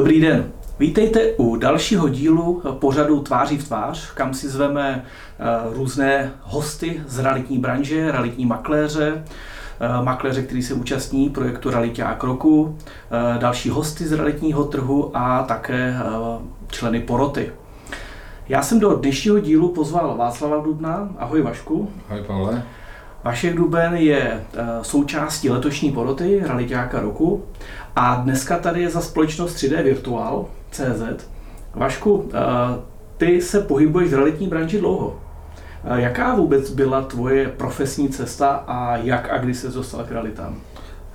Dobrý den. Vítejte u dalšího dílu pořadu Tváří v tvář, kam si zveme eh, různé hosty z realitní branže, realitní makléře, eh, makléře, který se účastní projektu Realiták roku, eh, další hosty z realitního trhu a také členy poroty. Já jsem do dnešního dílu pozval Václava Dubna. Ahoj Vašku. Ahoj Pavle. Vašek Duben je součástí letošní poroty Realitáka roku a dneska tady je za společnost 3D Virtual CZ. Vašku, ty se pohybuješ v realitní branži dlouho. Jaká vůbec byla tvoje profesní cesta a jak a kdy se dostal k realitám?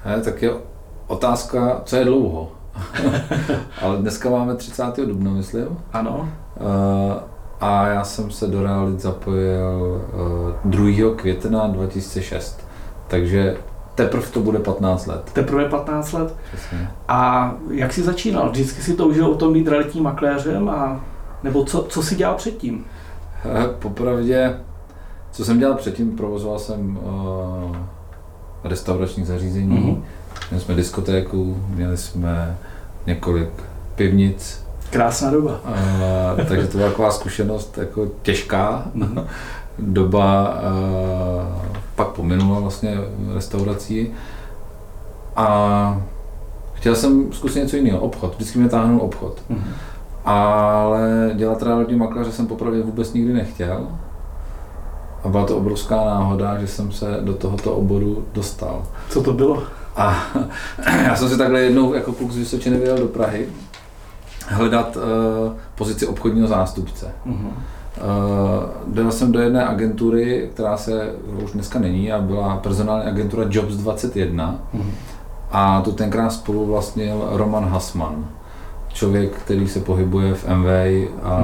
He, tak je otázka, co je dlouho. Ale dneska máme 30. dubna, myslím. Ano. A já jsem se do realit zapojil 2. května 2006. Takže teprve to bude 15 let. Teprve 15 let? Přesně. A jak jsi začínal? Vždycky si toužil o tom být realitním makléřem? A, nebo co, co jsi dělal předtím? Popravdě, co jsem dělal předtím, provozoval jsem uh, restaurační zařízení, mm-hmm. měli jsme diskotéku, měli jsme několik pivnic. Krásná doba. Uh, takže to byla taková zkušenost jako těžká. Mm-hmm. Doba uh, pak pominula vlastně restaurací. A chtěl jsem zkusit něco jiného, obchod. Vždycky mě táhnul obchod. Mm-hmm. Ale dělat realitní makléře jsem popravdě vůbec nikdy nechtěl. A byla to obrovská náhoda, že jsem se do tohoto oboru dostal. Co to bylo? A já jsem si takhle jednou jako kluk z Vysočiny vyjel do Prahy hledat uh, pozici obchodního zástupce. Mm-hmm. Uh, dal jsem do jedné agentury, která se už dneska není a byla personální agentura Jobs 21 mm. a tu tenkrát spolu vlastnil Roman Hasman, člověk, který se pohybuje v MV a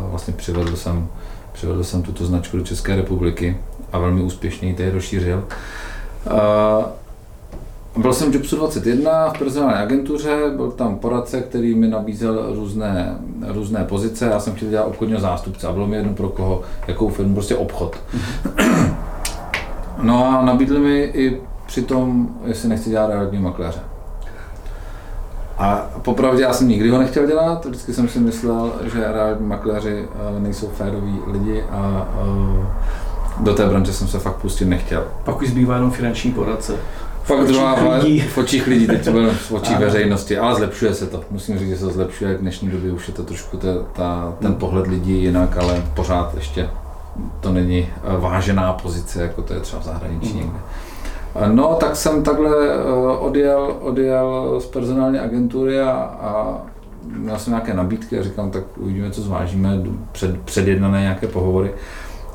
mm. vlastně přivedl jsem, přivedl jsem tuto značku do České republiky a velmi úspěšně ji tady rozšířil. Uh, byl jsem v Jobsu 21 v personální agentuře, byl tam poradce, který mi nabízel různé, různé pozice, já jsem chtěl dělat obchodního zástupce a bylo mi jedno pro koho, jakou firmu, prostě obchod. No a nabídli mi i přitom, jestli nechci dělat realitní makléře. A popravdě já jsem nikdy ho nechtěl dělat, vždycky jsem si myslel, že realitní makléři eh, nejsou féroví lidi a eh, do té branže jsem se fakt pustit nechtěl. Pak už zbývá jenom finanční poradce. Fakt druhá lidí. v očích lidí, teď to bylo v očích veřejnosti, ale zlepšuje se to. Musím říct, že se to zlepšuje, v dnešní době už je to trošku ta, ta, ten hmm. pohled lidí jinak, ale pořád ještě to není eh, vážená pozice, jako to je třeba v zahraničí hmm. někde. Eh, no, tak jsem takhle eh, odjel, odjel z personální agentury a, a měl jsem nějaké nabídky a říkám, tak uvidíme, co zvážíme, před, předjednané nějaké pohovory,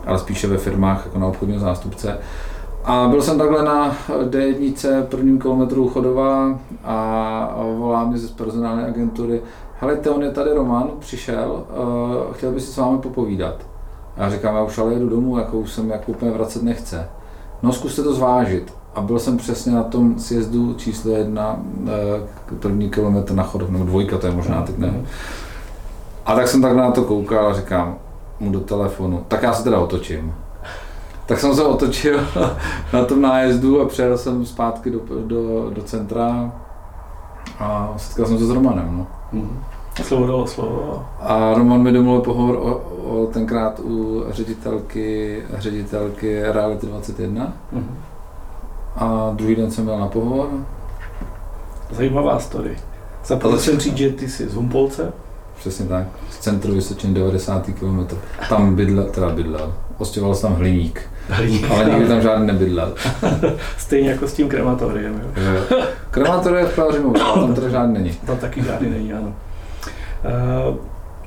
ale spíše ve firmách jako na obchodního zástupce. A byl jsem takhle na D1 prvním kilometru Chodová a volá mě ze personální agentury, hele, on je tady Roman, přišel, uh, chtěl by si s vámi popovídat. Já říkám, já už ale jedu domů, jako už jsem jako úplně vracet nechce. No zkuste to zvážit. A byl jsem přesně na tom sjezdu číslo jedna, uh, první kilometr na Chodov, nebo dvojka, to je možná teď ne. A tak jsem takhle na to koukal a říkám mu do telefonu, tak já se teda otočím. Tak jsem se otočil na tom nájezdu a přijel jsem zpátky do, do, do centra a setkal jsem se s Romanem. No. Mm. Slovo dalo slovo. A Roman mi domluvil pohovor o, o tenkrát u ředitelky, ředitelky Reality 21. Mm. A druhý den jsem byl na pohovor. Zajímavá story. Zapomněl jsem říct, že ty jsi z Humpolce? Přesně tak. Z centru Vysočiny 90. km. Tam bydlel, teda bydlel. Ostěval jsem tam hliník. Hliník. Ale nikdy tam žádný nebydlel. Stejně jako s tím krematoriem. Jo. Krematorie je v Pelřimu, tam teda žádný není. Tam taky žádný není, ano. Uh,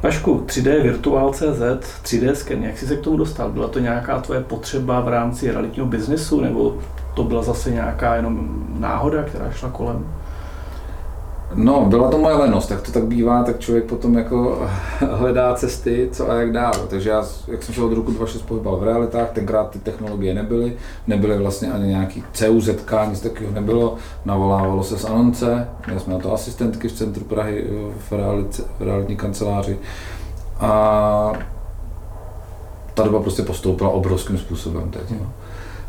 Pašku, 3D Virtual CZ, 3D sken, jak jsi se k tomu dostal? Byla to nějaká tvoje potřeba v rámci realitního biznesu, nebo to byla zase nějaká jenom náhoda, která šla kolem? No, byla to moje lenost, jak to tak bývá, tak člověk potom jako hledá cesty, co a jak dál. Takže já, jak jsem šel od roku 2006 pohyboval v realitách, tenkrát ty technologie nebyly, nebyly vlastně ani nějaký CUZ, nic takového nebylo, navolávalo se z anonce, měli jsme na to asistentky v centru Prahy v, realit, v realitní kanceláři a ta doba prostě postoupila obrovským způsobem teď. No.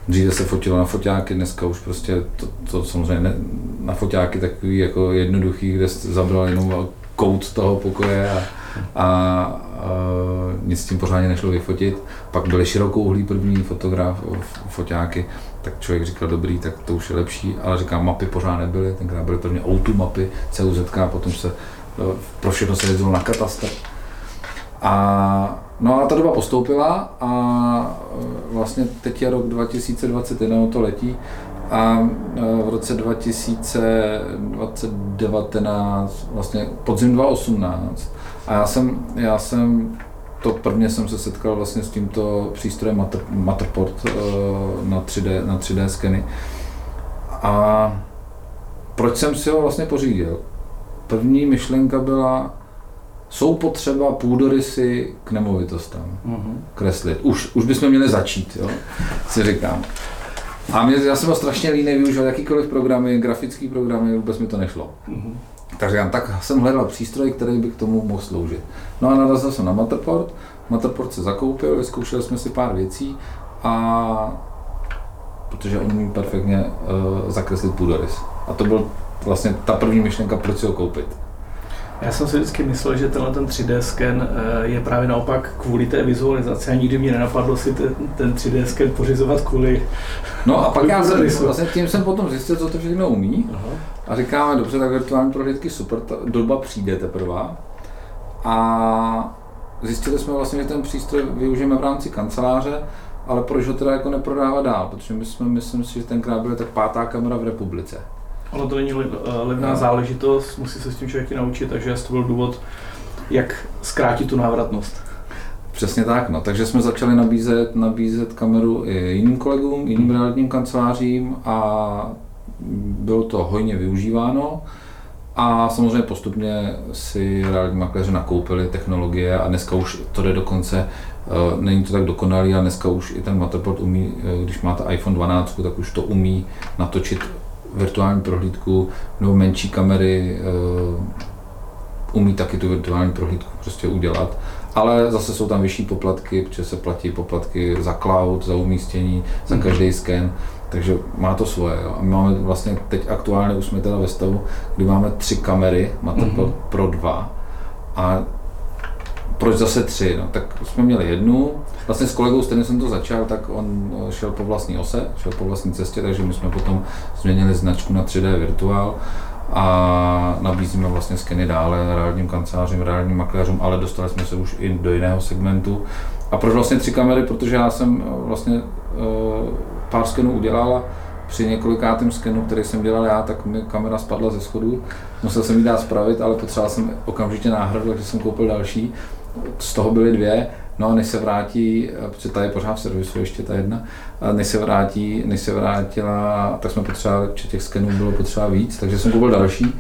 Dříve se fotilo na foťáky, dneska už prostě to, to samozřejmě ne, na foťáky takový jako jednoduchý, kde zabral jenom kout toho pokoje a, a, a nic s tím pořádně nešlo vyfotit. Pak byly širokouhlý první fotograf, foťáky, tak člověk říkal, dobrý, tak to už je lepší, ale říkám, mapy pořád nebyly, tenkrát byly prvně O2 mapy, CUZ, potom se pro všechno se jezdilo na katastr. A, no a ta doba postoupila a vlastně teď je rok 2021, to letí a v roce 2019, vlastně podzim 2018, a já jsem, já jsem to prvně jsem se setkal vlastně s tímto přístrojem Matter, Matterport na 3D, na 3D skeny. A proč jsem si ho vlastně pořídil? První myšlenka byla, jsou potřeba půdorysy k nemovitostem mm-hmm. kreslit. Už, už bychom měli začít, jo, si říkám. A mě, já jsem byl strašně líný využívat jakýkoliv programy, grafické programy, vůbec mi to nešlo. Mm-hmm. Takže já tak jsem hledal přístroj, který by k tomu mohl sloužit. No a narazil jsem na Matterport, Matterport se zakoupil, vyzkoušeli jsme si pár věcí a protože on umí perfektně uh, zakreslit půdorys. A to byl vlastně ta první myšlenka, proč si ho koupit. Já jsem si vždycky myslel, že tenhle ten 3D sken eh, je právě naopak kvůli té vizualizaci a nikdy mě nenapadlo si ten, ten 3D sken pořizovat kvůli No a pak já jsem, vlastně tím jsem potom zjistil, co to všechno umí Aha. a říkáme, dobře, tak virtuální prohlídky super, ta doba přijde teprve. A zjistili jsme vlastně, že ten přístroj využijeme v rámci kanceláře, ale proč ho teda jako neprodávat dál, protože my jsme, myslím si, že tenkrát byla tak pátá kamera v republice. Ono to není eh, levná no. záležitost, musí se s tím člověk naučit, takže to byl důvod, jak zkrátit tu návratnost. Přesně tak, no. takže jsme začali nabízet, nabízet kameru i jiným kolegům, jiným realitním kancelářím a bylo to hojně využíváno. A samozřejmě postupně si realitní makléři nakoupili technologie a dneska už to jde dokonce, eh, není to tak dokonalý a dneska už i ten Matterport umí, eh, když máte iPhone 12, tak už to umí natočit virtuální prohlídku nebo menší kamery uh, umí taky tu virtuální prohlídku prostě udělat. Ale zase jsou tam vyšší poplatky, protože se platí poplatky za cloud, za umístění, za mhm. každý sken, takže má to svoje. Jo. A my máme vlastně teď aktuálně, už jsme teda ve stavu, kdy máme tři kamery, máte mm-hmm. Pro 2 a proč zase tři? No, tak jsme měli jednu, vlastně s kolegou, s kterým jsem to začal, tak on šel po vlastní ose, šel po vlastní cestě, takže my jsme potom změnili značku na 3D Virtual a nabízíme vlastně skeny dále reálním kancelářím, reálním makléřům, ale dostali jsme se už i do jiného segmentu. A proč vlastně tři kamery? Protože já jsem vlastně uh, pár skenů udělal při několikátém skenu, který jsem dělal já, tak mi kamera spadla ze schodu. Musel jsem ji dát spravit, ale potřeboval jsem okamžitě náhradu, takže jsem koupil další. Z toho byly dvě No a než se vrátí, protože ta je pořád v servisu ještě ta jedna, a než se vrátí, než se vrátila, tak jsme potřebovali, že těch skenů bylo potřeba víc, takže jsem koupil další.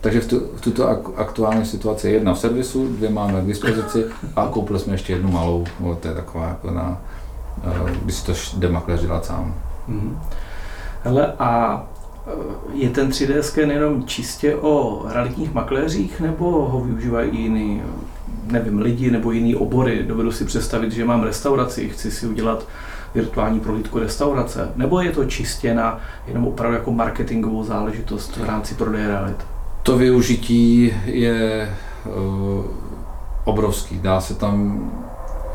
Takže v, tu, v tuto aktuální situaci jedna v servisu, dvě máme k dispozici a koupili jsme ještě jednu malou, no, to je taková jako na, eh, když si to demakléř dělat sám. Mm-hmm. Hele, a eh, je ten 3D sken jenom čistě o realitních makléřích, nebo ho využívají i jiný nevím, lidi nebo jiný obory. Dovedu si představit, že mám restauraci, chci si udělat virtuální prohlídku restaurace, nebo je to čistě na jenom opravdu jako marketingovou záležitost v rámci prodeje realit? To využití je uh, obrovský. Dá se tam,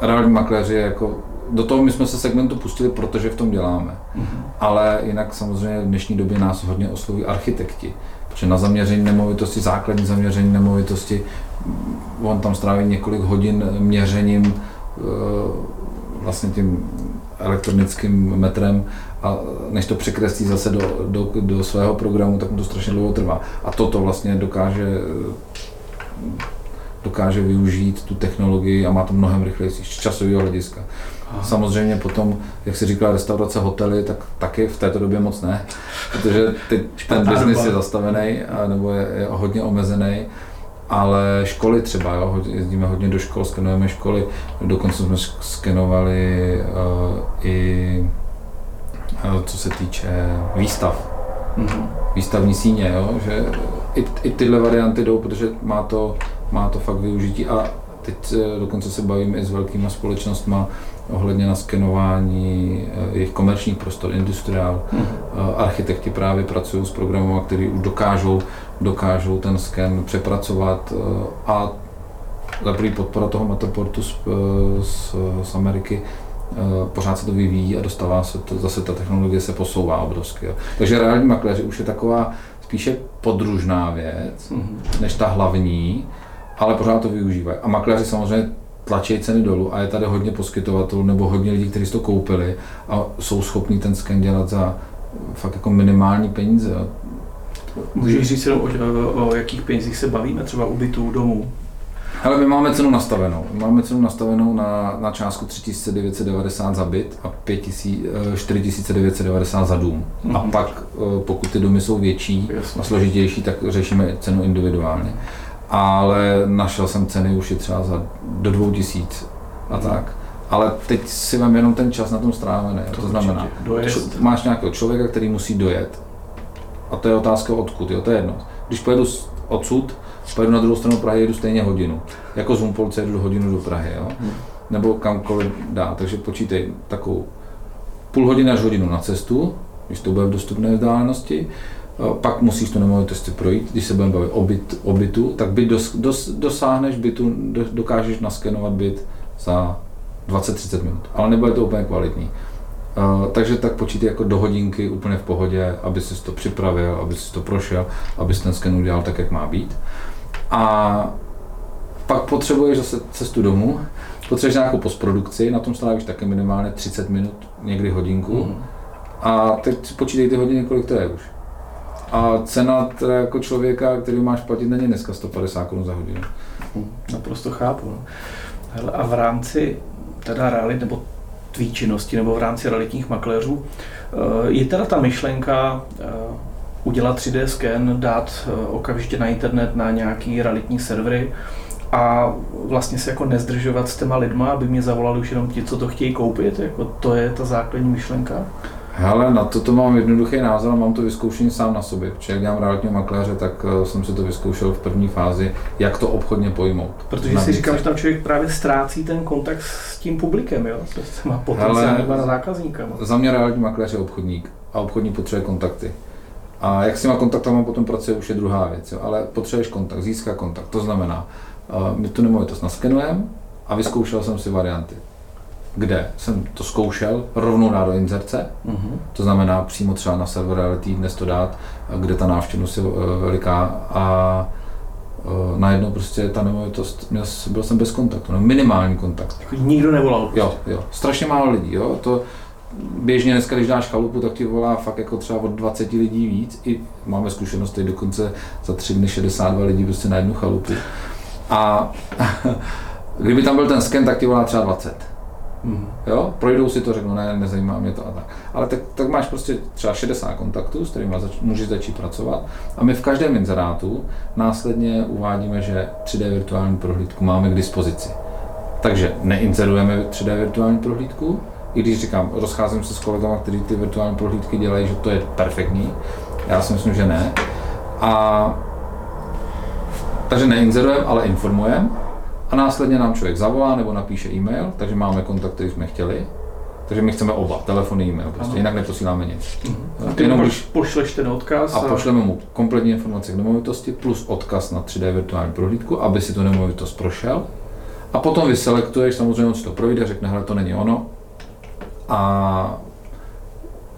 reální makléři jako do toho my jsme se segmentu pustili, protože v tom děláme. Mm-hmm. Ale jinak samozřejmě v dnešní době nás hodně oslovují architekti, protože na zaměření nemovitosti, základní zaměření nemovitosti on tam stráví několik hodin měřením eh, vlastně tím elektronickým metrem a než to překreslí zase do, do, do svého programu, tak mu to strašně dlouho trvá. A toto vlastně dokáže dokáže využít tu technologii a má to mnohem rychlejší z časového hlediska. Aha. Samozřejmě potom, jak si říkala, restaurace, hotely, tak taky v této době moc ne, protože ty, ten biznis je zastavený nebo je, je hodně omezený ale školy třeba, jo, jezdíme hodně do škol, skenujeme školy, dokonce jsme skenovali uh, i uh, co se týče výstav, mm-hmm. výstavní síně, jo, že i, i tyhle varianty jdou, protože má to, má to fakt využití. A teď dokonce se bavíme i s velkými společnostmi, ohledně naskenování eh, jejich komerčních prostor, industriál. Hmm. Architekti právě pracují s programem, který už dokážou, dokážou ten sken přepracovat a za první podpora toho Matterportu z, z, z Ameriky pořád se to vyvíjí a dostává se to, zase ta technologie se posouvá obrovsky. Takže reální makléři už je taková spíše podružná věc, mm-hmm. než ta hlavní, ale pořád to využívají. A makléři samozřejmě tlačí ceny dolů a je tady hodně poskytovatelů nebo hodně lidí, kteří to koupili a jsou schopní ten sken dělat za fakt jako minimální peníze. Můžeš říct o, o, o jakých penězích se bavíme, třeba u bytů, domů? Ale my máme cenu nastavenou. Máme cenu nastavenou na, na částku 3990 za byt a 4990 eh, za dům. Mm-hmm. A mhm. pak, eh, pokud ty domy jsou větší Jasně. a složitější, tak řešíme cenu individuálně. Ale našel jsem ceny už i třeba za do 2000 a mm-hmm. tak. Ale teď si vám jenom ten čas na tom strávený. To, to znamená, č- máš nějakého člověka, který musí dojet. A to je otázka odkud, jo, to je jedno. Když pojedu odsud, pojedu na druhou stranu Prahy, jedu stejně hodinu. Jako z Humpolce jedu hodinu do Prahy, jo? Hmm. nebo kamkoliv dá. Takže počítej takovou půl hodiny až hodinu na cestu, když to bude v dostupné vzdálenosti, pak musíš tu nemovitosti projít, když se budeme bavit o, byt, o bytu, tak byt dos, dos, dosáhneš bytu, dokážeš naskenovat byt za 20-30 minut, ale nebude to úplně kvalitní. Uh, takže tak počítej jako do hodinky úplně v pohodě, aby si to připravil, aby si to prošel, aby ten sken udělal tak, jak má být. A pak potřebuješ zase cestu domů, potřebuješ nějakou postprodukci, na tom strávíš také minimálně 30 minut, někdy hodinku. Mm. A teď počítej ty hodiny, kolik to je už. A cena teda jako člověka, který máš platit, není dneska 150 korun za hodinu. Mm. Naprosto chápu. No. Hele, a v rámci teda realit nebo tvý činnosti nebo v rámci realitních makléřů eh, je teda ta myšlenka eh, udělat 3D sken, dát eh, okamžitě na internet na nějaký realitní servery a vlastně se jako nezdržovat s těma lidma, aby mě zavolali už jenom ti, co to chtějí koupit, jako to je ta základní myšlenka? Hele, na to, to mám jednoduchý názor a mám to vyzkoušení sám na sobě. Protože jak dělám realitního makléře, tak uh, jsem si to vyzkoušel v první fázi, jak to obchodně pojmout. Protože si říkám, že tam člověk právě ztrácí ten kontakt s tím publikem, jo? s těma potenciálníma zákazníkama. Za mě realitní makléř je obchodník a obchodník potřebuje kontakty. A jak s těma kontaktama potom pracuje, už je druhá věc, jo? ale potřebuješ kontakt, získat kontakt. To znamená, uh, my tu nemovitost naskenujeme a vyzkoušel jsem si varianty kde jsem to zkoušel rovnou dát do inzerce, mm-hmm. to znamená přímo třeba na server Reality dnes to dát, kde ta návštěvnost je eh, veliká a uh, najednou prostě ta nemovitost, měl, byl jsem bez kontaktu, no, minimální kontakt. Jako nikdo nevolal? Prostě. Jo, jo, strašně málo lidí, jo, to běžně dneska, když dáš chalupu, tak ti volá fakt jako třeba od 20 lidí víc, i máme zkušenost, teď dokonce za 3 dny 62 lidí prostě na jednu chalupu. A kdyby tam byl ten sken, tak ti volá třeba 20 Mm. Jo? Projdou si to, řeknou, ne, nezajímá mě to a tak. Ale tak, tak máš prostě třeba 60 kontaktů, s kterými zač- můžeš začít pracovat. A my v každém inzerátu následně uvádíme, že 3D virtuální prohlídku máme k dispozici. Takže neinzerujeme 3D virtuální prohlídku, i když říkám, rozcházím se s kolegama, kteří ty virtuální prohlídky dělají, že to je perfektní. Já si myslím, že ne. A takže neinzerujeme, ale informujeme a následně nám člověk zavolá nebo napíše e-mail, takže máme kontakt, který jsme chtěli. Takže my chceme oba, telefon i e-mail, prostě, jinak neposíláme nic. Mm-hmm. A ty Jenom když pošleš ten odkaz? A, a pošleme mu kompletní informace k nemovitosti plus odkaz na 3D virtuální prohlídku, aby si tu nemovitost prošel. A potom vyselektuješ, samozřejmě on si to projde, řekne, hele, to není ono. A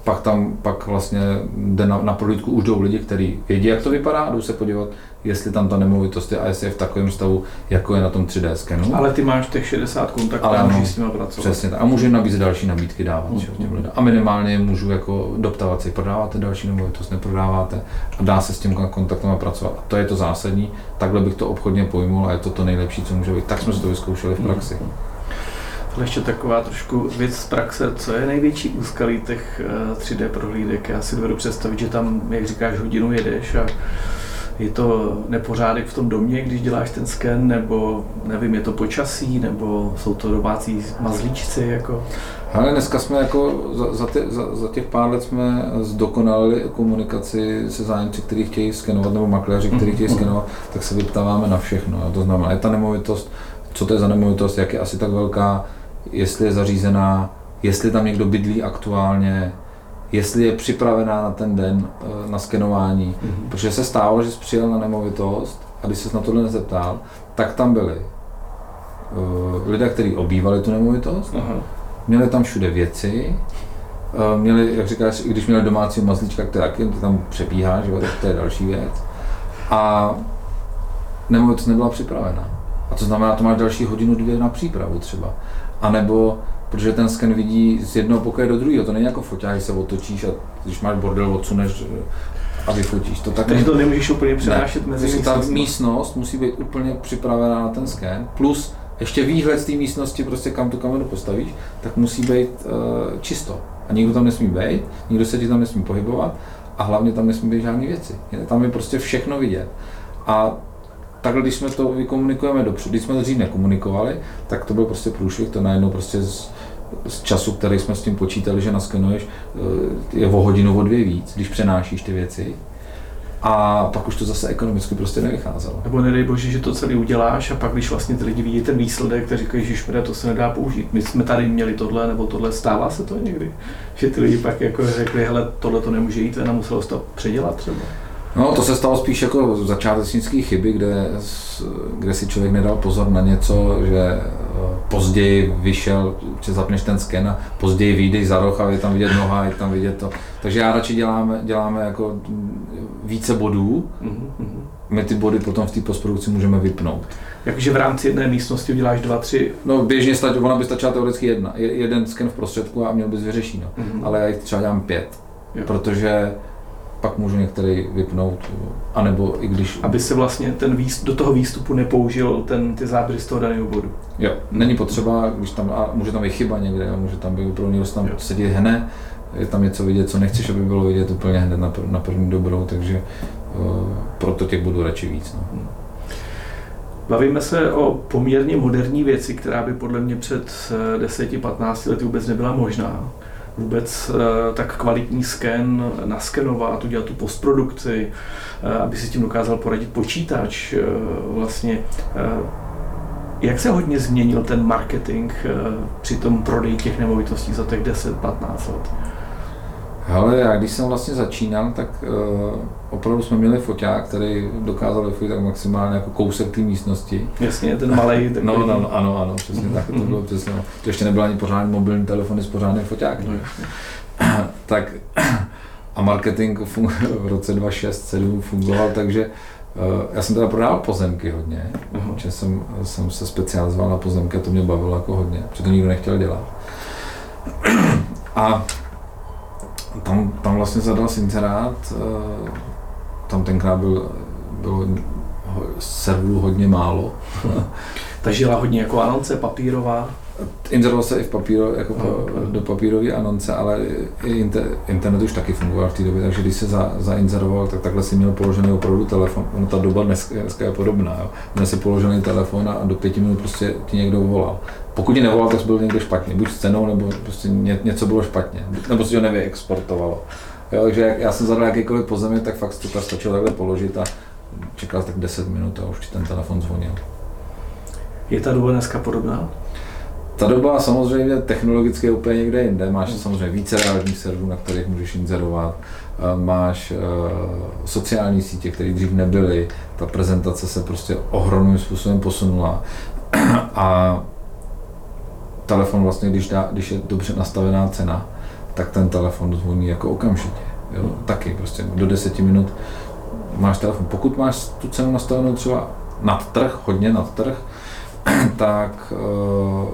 pak tam pak vlastně jde na, na prohlídku už jdou lidi, kteří vědí, jak to vypadá, jdou se podívat, jestli tam ta nemovitost je a jestli je v takovém stavu, jako je na tom 3D skenu. Ale ty máš těch 60 kontaktů a můžeš s nimi pracovat. Přesně tak. A můžu nabízet další nabídky dávat mm. těm lidem. A minimálně můžu jako doptávat si, prodáváte další nemovitost, neprodáváte a dá se s tím kontaktem pracovat. A to je to zásadní, takhle bych to obchodně pojmul a je to to nejlepší, co může být. Tak jsme si to vyzkoušeli v praxi. Mm. Tohle ještě taková trošku věc z praxe. Co je největší úskalí těch 3D eh, prohlídek? Já si dovedu představit, že tam, jak říkáš, hodinu jedeš a je to nepořádek v tom domě, když děláš ten sken, nebo nevím, je to počasí, nebo jsou to domácí mazlíčci, jako? Ale dneska jsme jako za, za, tě, za, za těch pár let jsme zdokonalili komunikaci se zájemci, kteří chtějí skenovat, nebo makléři, kteří chtějí skenovat, tak se vyptáváme na všechno. Jo. To znamená, je ta nemovitost, co to je za nemovitost, jak je asi tak velká, jestli je zařízená, jestli tam někdo bydlí aktuálně, jestli je připravená na ten den eh, na skenování. Mm-hmm. Protože se stávalo, že jsi přijel na nemovitost a když se na tohle nezeptal, tak tam byli uh, lidé, kteří obývali tu nemovitost, Aha. měli tam všude věci, uh, měli, jak říkáš, i když měli domácí mazlíčka, která ty tam přepíhá, že tak to je další věc. A nemovitost nebyla připravena. A to znamená, to máš další hodinu, dvě na přípravu třeba. A nebo protože ten sken vidí z jednoho pokoje do druhého, to není jako foťák, se otočíš a když máš bordel, odsuneš a vyfotíš to. Tak Takže to nemůžeš úplně přenášet ne, mezi. Ta místnost musí být úplně připravená na ten sken, plus ještě výhled z té místnosti, prostě kam tu kameru postavíš, tak musí být uh, čisto. A nikdo tam nesmí být, nikdo se ti tam nesmí pohybovat a hlavně tam nesmí být žádné věci. Tam je prostě všechno vidět. A takhle, když jsme to vykomunikujeme dopředu, když jsme to dřív nekomunikovali, tak to byl prostě průšvih, to najednou prostě z, z času, který jsme s tím počítali, že naskenuješ, eh, je o hodinu, o dvě víc, když přenášíš ty věci. A pak už to zase ekonomicky prostě nevycházelo. Nebo nedej bože, že to celý uděláš a pak, když vlastně ty lidi vidí ten výsledek, tak říkají, že to se nedá použít. My jsme tady měli tohle nebo tohle, stává se to někdy? Že ty lidi pak jako řekli, hele, tohle to nemůže jít a muselo se to předělat třeba. No, to se stalo spíš jako začátečnické chyby, kde, kde si člověk nedal pozor na něco, že eh, později vyšel, že zapneš ten sken a později vyjdeš za roh a je tam vidět noha, je tam vidět to. Takže já radši děláme, děláme jako více bodů, mm-hmm. my ty body potom v té postprodukci můžeme vypnout. Jakože v rámci jedné místnosti uděláš dva, tři? No běžně stačí, ona by stačila teoreticky jedna, jeden sken v prostředku a měl bys vyřešeno, mm-hmm. ale já jich třeba dělám pět, jo. protože pak můžu některý vypnout, anebo i když... Aby se vlastně ten výst, do toho výstupu nepoužil ten, ty záběry z toho daného bodu. Jo, není potřeba, když tam, a může tam být chyba někde, a může tam být úplně někdo tam jo. sedí hned, je tam něco vidět, co nechceš, aby bylo vidět úplně hned na, na první dobrou, takže uh, proto těch budou radši víc. No. Hmm. Bavíme se o poměrně moderní věci, která by podle mě před 10-15 lety vůbec nebyla možná vůbec eh, tak kvalitní sken naskenovat, udělat tu postprodukci, eh, aby si tím dokázal poradit počítač. Eh, vlastně jak se hodně změnil ten marketing při tom prodeji těch nemovitostí za těch 10-15 let? Ale já když jsem vlastně začínal, tak uh, opravdu jsme měli foťák, který dokázal vyfotit tak maximálně jako kousek té místnosti. Jasně, ten malý. No, no, no, ano, ano, přesně tak, to bylo přesně. To ještě nebyl ani pořádný mobilní telefony s pořádným foťákem. No, tak a marketing v roce 2006-2007 fungoval, takže uh, já jsem teda prodával pozemky hodně, uh-huh. jsem, jsem se specializoval na pozemky a to mě bavilo jako hodně, protože to nikdo nechtěl dělat. A tam, tam vlastně zadal inzerát, eh, tam tenkrát byl, bylo serverů hodně málo. Ta žila hodně jako anonce papírová? Inzeroval se i v papíro, jako no, do papírové anonce, ale i inter, internet už taky fungoval v té době, takže když se za, zainzeroval, tak takhle si měl položený opravdu telefon. Ono ta doba dneska, dneska je podobná. Jo. Měl si položený telefon a do pěti minut prostě ti někdo volal. Pokud ti nevolal, tak byl někdo špatně, buď s cenou, nebo prostě ně, něco bylo špatně, nebo si ho nevyexportovalo. Jo, takže já jsem zadal jakýkoliv pozemě, tak fakt to stačilo takhle položit a čekal tak 10 minut a už ti ten telefon zvonil. Je ta doba dneska podobná? Ta doba samozřejmě technologicky je úplně někde jinde. Máš hmm. samozřejmě více reálních serverů, na kterých můžeš inzerovat. Máš uh, sociální sítě, které dřív nebyly. Ta prezentace se prostě ohromným způsobem posunula. A telefon vlastně, když, dá, když je dobře nastavená cena, tak ten telefon zvoní jako okamžitě. Jo? Taky prostě do deseti minut máš telefon. Pokud máš tu cenu nastavenou třeba nad trh, hodně nad trh, tak uh,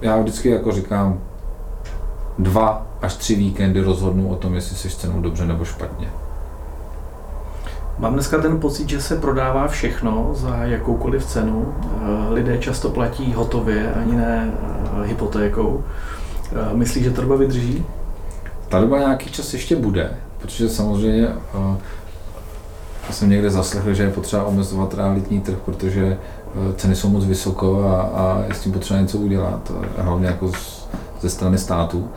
já vždycky jako říkám, dva až tři víkendy rozhodnu o tom, jestli jsi cenou dobře nebo špatně. Mám dneska ten pocit, že se prodává všechno za jakoukoliv cenu. Eh, lidé často platí hotově, ani ne eh, hypotékou. Eh, myslíš, že ta doba vydrží? Ta doba nějaký čas ještě bude, protože samozřejmě já jsem někde zaslechl, že je potřeba omezovat realitní trh, protože ceny jsou moc vysoko a, a je s tím potřeba něco udělat, hlavně jako z, ze strany státu.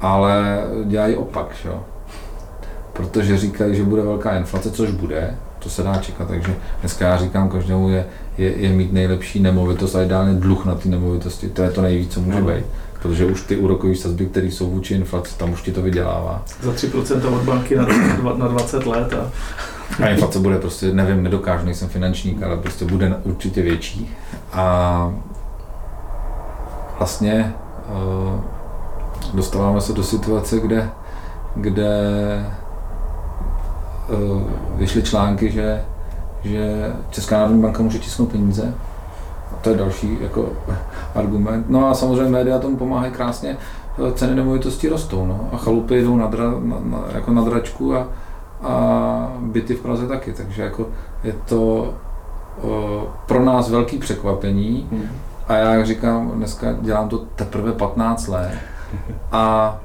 Ale dělají opak, že? Protože říkají, že bude velká inflace, což bude, to se dá čekat. Takže dneska já říkám, každému je, je, je mít nejlepší nemovitost a ideálně dluh na ty nemovitosti. To je to nejvíc, co může no. být protože už ty úrokové sazby, které jsou vůči inflaci, tam už ti to vydělává. Za 3% od banky na, na 20 let. A... a inflace bude prostě, nevím, nedokážu, nejsem finančník, ale prostě bude určitě větší. A vlastně uh, dostáváme se do situace, kde, kde vyšly články, že, že Česká národní banka může tisknout peníze to je další jako argument. No a samozřejmě média tomu pomáhají krásně, ceny nemovitostí rostou no, a chalupy jdou na, dra, na, na, jako na dračku a, a byty v Praze taky, takže jako je to o, pro nás velký překvapení hmm. a já jak říkám, dneska dělám to teprve 15 let a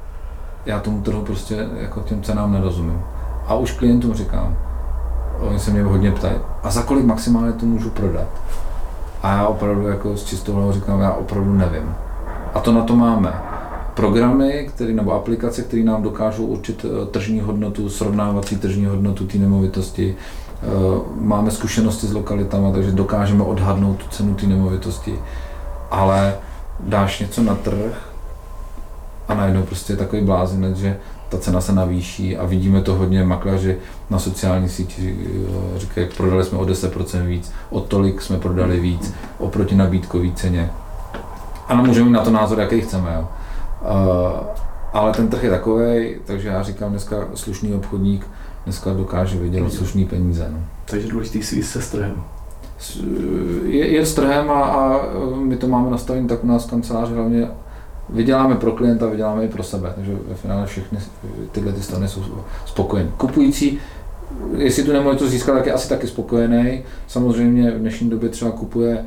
já tomu trhu prostě jako těm cenám nerozumím. A už klientům říkám, oni se mě hodně ptají, a za kolik maximálně to můžu prodat? A já opravdu jako s čistou hlavou říkám, já opravdu nevím. A to na to máme. Programy, které, nebo aplikace, které nám dokážou určit eh, tržní hodnotu, srovnávací tržní hodnotu té nemovitosti. Eh, máme zkušenosti s lokalitama, takže dokážeme odhadnout tu cenu té nemovitosti. Ale dáš něco na trh a najednou prostě je takový blázinec, že ta cena se navýší a vidíme to hodně makléři na sociální síti eh, říkají, prodali jsme o 10% víc, o tolik jsme prodali víc, oproti nabídkové ceně. Ano, můžeme mít na to názor, jaký chceme, jo. Ale ten trh je takový, takže já říkám dneska slušný obchodník dneska dokáže vydělat slušný peníze. No. Takže důležitý svý se s trhem. Je, je s trhem a, a my to máme nastavené tak u nás v kanceláři hlavně vyděláme pro klienta, vyděláme i pro sebe, takže ve finále všechny tyhle ty strany jsou spokojeny. Kupující, jestli tu nemovitost získat, tak je asi taky spokojený. Samozřejmě v dnešní době třeba kupuje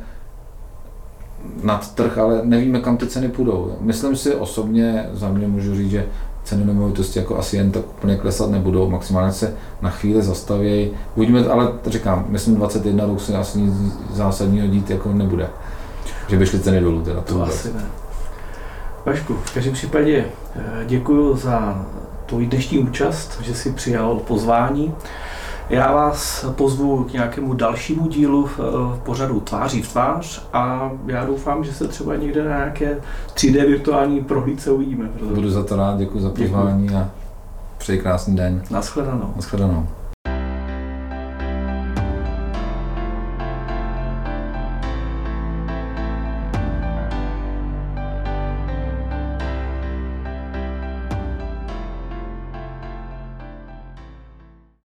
nad trh, ale nevíme, kam ty ceny půjdou. Myslím si osobně, za mě můžu říct, že ceny nemovitosti jako asi jen tak úplně klesat nebudou, maximálně se na chvíli zastavějí. Uvidíme, ale říkám, myslím 21 rok se asi nic zásadního dít jako nebude. Že by šly ceny dolů teda. To asi ne. Vašku, v každém případě eh, děkuji za tvůj dnešní účast, že jsi přijal pozvání. Já vás pozvu k nějakému dalšímu dílu v pořadu Tváří v tvář a já doufám, že se třeba někde na nějaké 3D virtuální prohlídce uvidíme. Budu za to rád, děkuji za pozvání děkuji. a přeji krásný den. Naschledanou. Naschledanou.